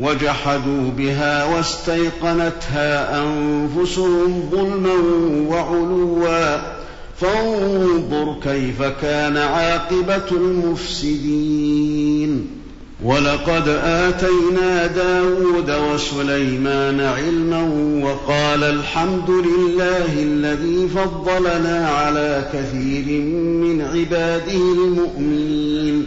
وجحدوا بها واستيقنتها أنفسهم ظلما وعلوا. فانظر كيف كان عاقبة المفسدين. ولقد آتينا داود وسليمان علما وقال الحمد لله الذي فضلنا على كثير من عباده المؤمنين.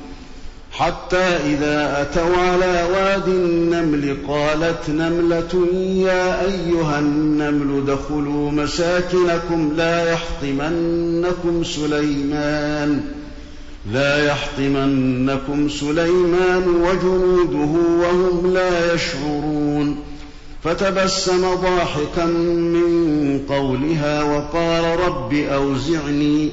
حتى إذا أتوا على واد النمل قالت نملة يا أيها النمل ادخلوا مساكنكم لا يحطمنكم سليمان لا يحطمنكم سليمان وجنوده وهم لا يشعرون فتبسم ضاحكا من قولها وقال رب أوزعني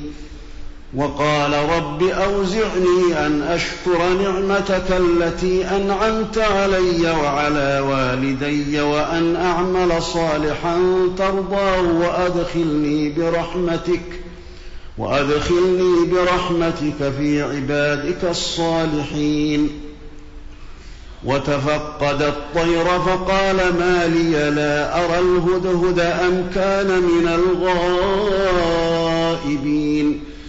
وقال رب أوزعني أن أشكر نعمتك التي أنعمت علي وعلى والدي وأن أعمل صالحا ترضاه وأدخلني برحمتك وأدخلني برحمتك في عبادك الصالحين. وتفقد الطير فقال ما لي لا أرى الهدهد أم كان من الغائبين.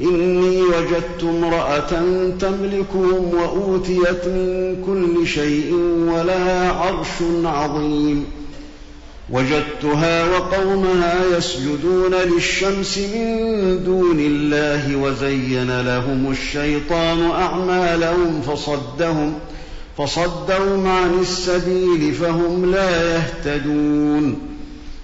إني وجدت امرأة تملكهم وأوتيت من كل شيء ولها عرش عظيم. وجدتها وقومها يسجدون للشمس من دون الله وزين لهم الشيطان أعمالهم فصدهم فصدهم عن السبيل فهم لا يهتدون.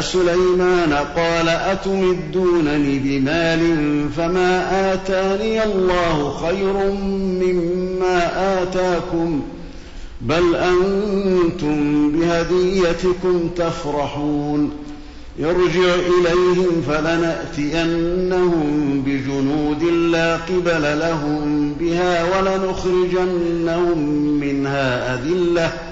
سليمان قال أتمدونني بمال فما آتاني الله خير مما آتاكم بل أنتم بهديتكم تفرحون يرجع إليهم فلنأتينهم بجنود لا قبل لهم بها ولنخرجنهم منها أذلةً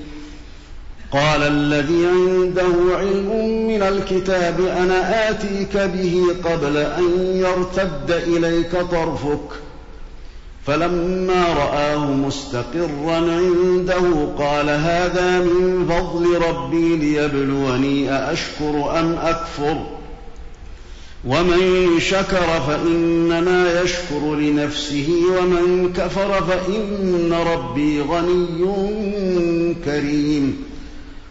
قال الذي عنده علم من الكتاب أنا آتيك به قبل أن يرتد إليك طرفك. فلما رآه مستقرا عنده قال هذا من فضل ربي ليبلوني أأشكر أم أكفر؟ ومن شكر فإنما يشكر لنفسه ومن كفر فإن ربي غني كريم.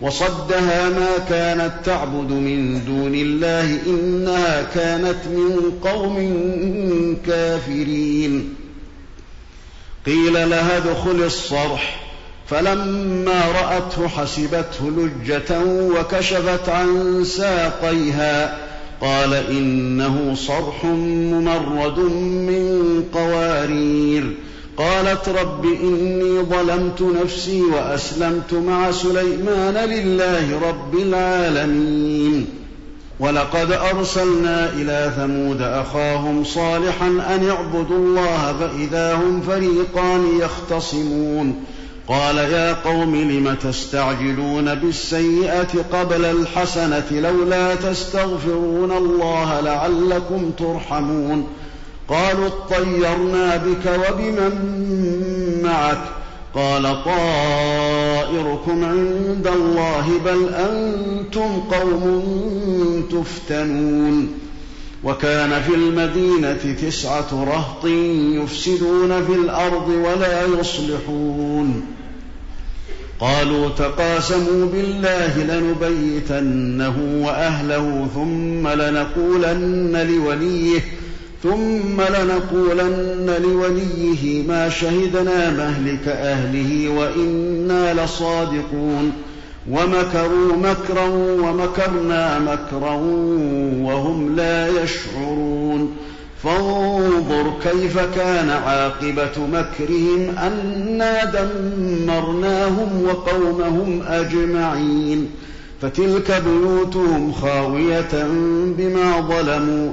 وصدها ما كانت تعبد من دون الله إنها كانت من قوم كافرين. قيل لها ادخل الصرح. فلما رأته حسبته لجة وكشفت عن ساقيها. قال إنه صرح ممرد من قوارير. قالت رب إني ظلمت نفسي وأسلمت مع سليمان لله رب العالمين. ولقد أرسلنا إلى ثمود أخاهم صالحا أن اعبدوا الله فإذا هم فريقان يختصمون. قال يا قوم لم تستعجلون بالسيئة قبل الحسنة لولا تستغفرون الله لعلكم ترحمون. قالوا اطيرنا بك وبمن معك قال طائركم عند الله بل أنتم قوم تفتنون وكان في المدينة تسعة رهط يفسدون في الأرض ولا يصلحون قالوا تقاسموا بالله لنبيتنه وأهله ثم لنقولن لوليه ثم لنقولن لوليه ما شهدنا مهلك أهله وإنا لصادقون. ومكروا مكرا ومكرنا مكرا وهم لا يشعرون. فانظر كيف كان عاقبة مكرهم أنا دمرناهم وقومهم أجمعين. فتلك بيوتهم خاوية بما ظلموا.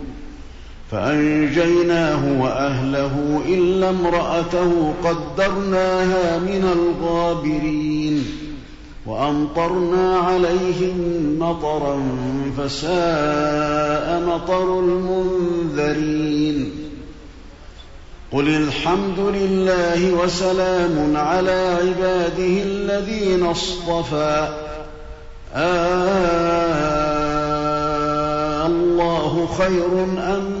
فأنجيناه وأهله إلا امرأته قدرناها من الغابرين وأمطرنا عليهم مطرا فساء مطر المنذرين قل الحمد لله وسلام على عباده الذين اصطفى. آه الله خير أما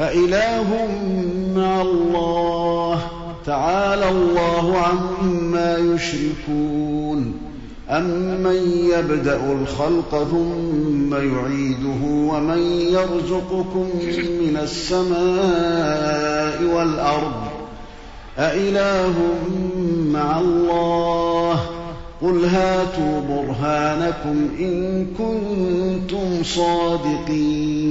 أإله مع الله. تعالى الله عما يشركون. أمن يبدأ الخلق ثم يعيده ومن يرزقكم من السماء والأرض؟ أإله مع الله. قل هاتوا برهانكم إن كنتم صادقين.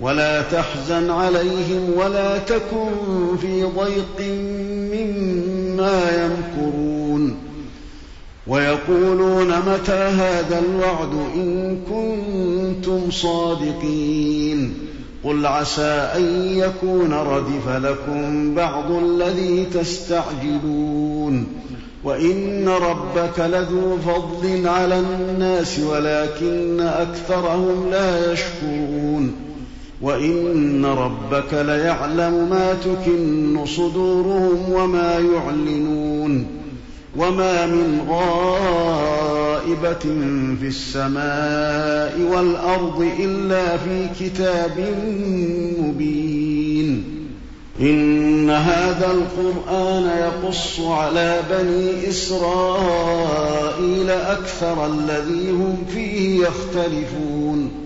ولا تحزن عليهم ولا تكن في ضيق مما يمكرون. ويقولون متى هذا الوعد إن كنتم صادقين. قل عسى أن يكون ردف لكم بعض الذي تستعجلون. وإن ربك لذو فضل على الناس ولكن أكثرهم لا يشكرون. وإن ربك ليعلم ما تكن صدورهم وما يعلنون وما من غائبة في السماء والأرض إلا في كتاب مبين إن هذا القرآن يقص على بني إسرائيل أكثر الذي هم فيه يختلفون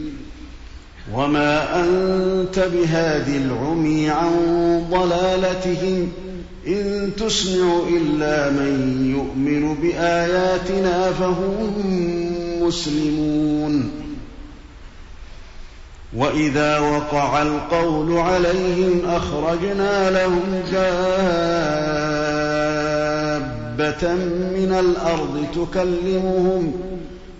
وما أنت بهاد العمي عن ضلالتهم إن تسمع إلا من يؤمن بآياتنا فهم مسلمون وإذا وقع القول عليهم أخرجنا لهم دابة من الأرض تكلمهم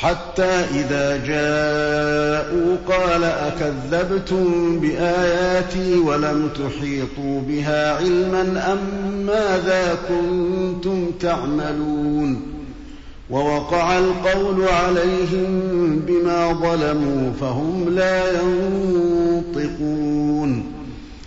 حتى إذا جاءوا قال أكذبتم بآياتي ولم تحيطوا بها علما أم ماذا كنتم تعملون ووقع القول عليهم بما ظلموا فهم لا ينطقون.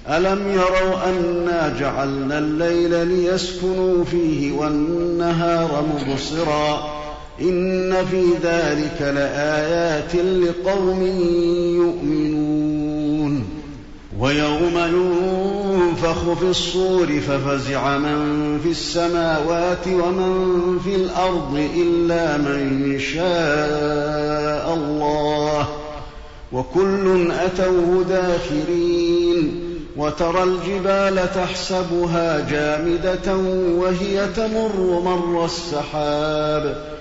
ألم يروا أنا جعلنا الليل ليسكنوا فيه والنهار مبصراً إن في ذلك لآيات لقوم يؤمنون. ويوم ينفخ في الصور ففزع من في السماوات ومن في الأرض إلا من شاء الله. وكل أتوه داخرين. وترى الجبال تحسبها جامدة وهي تمر مر السحاب.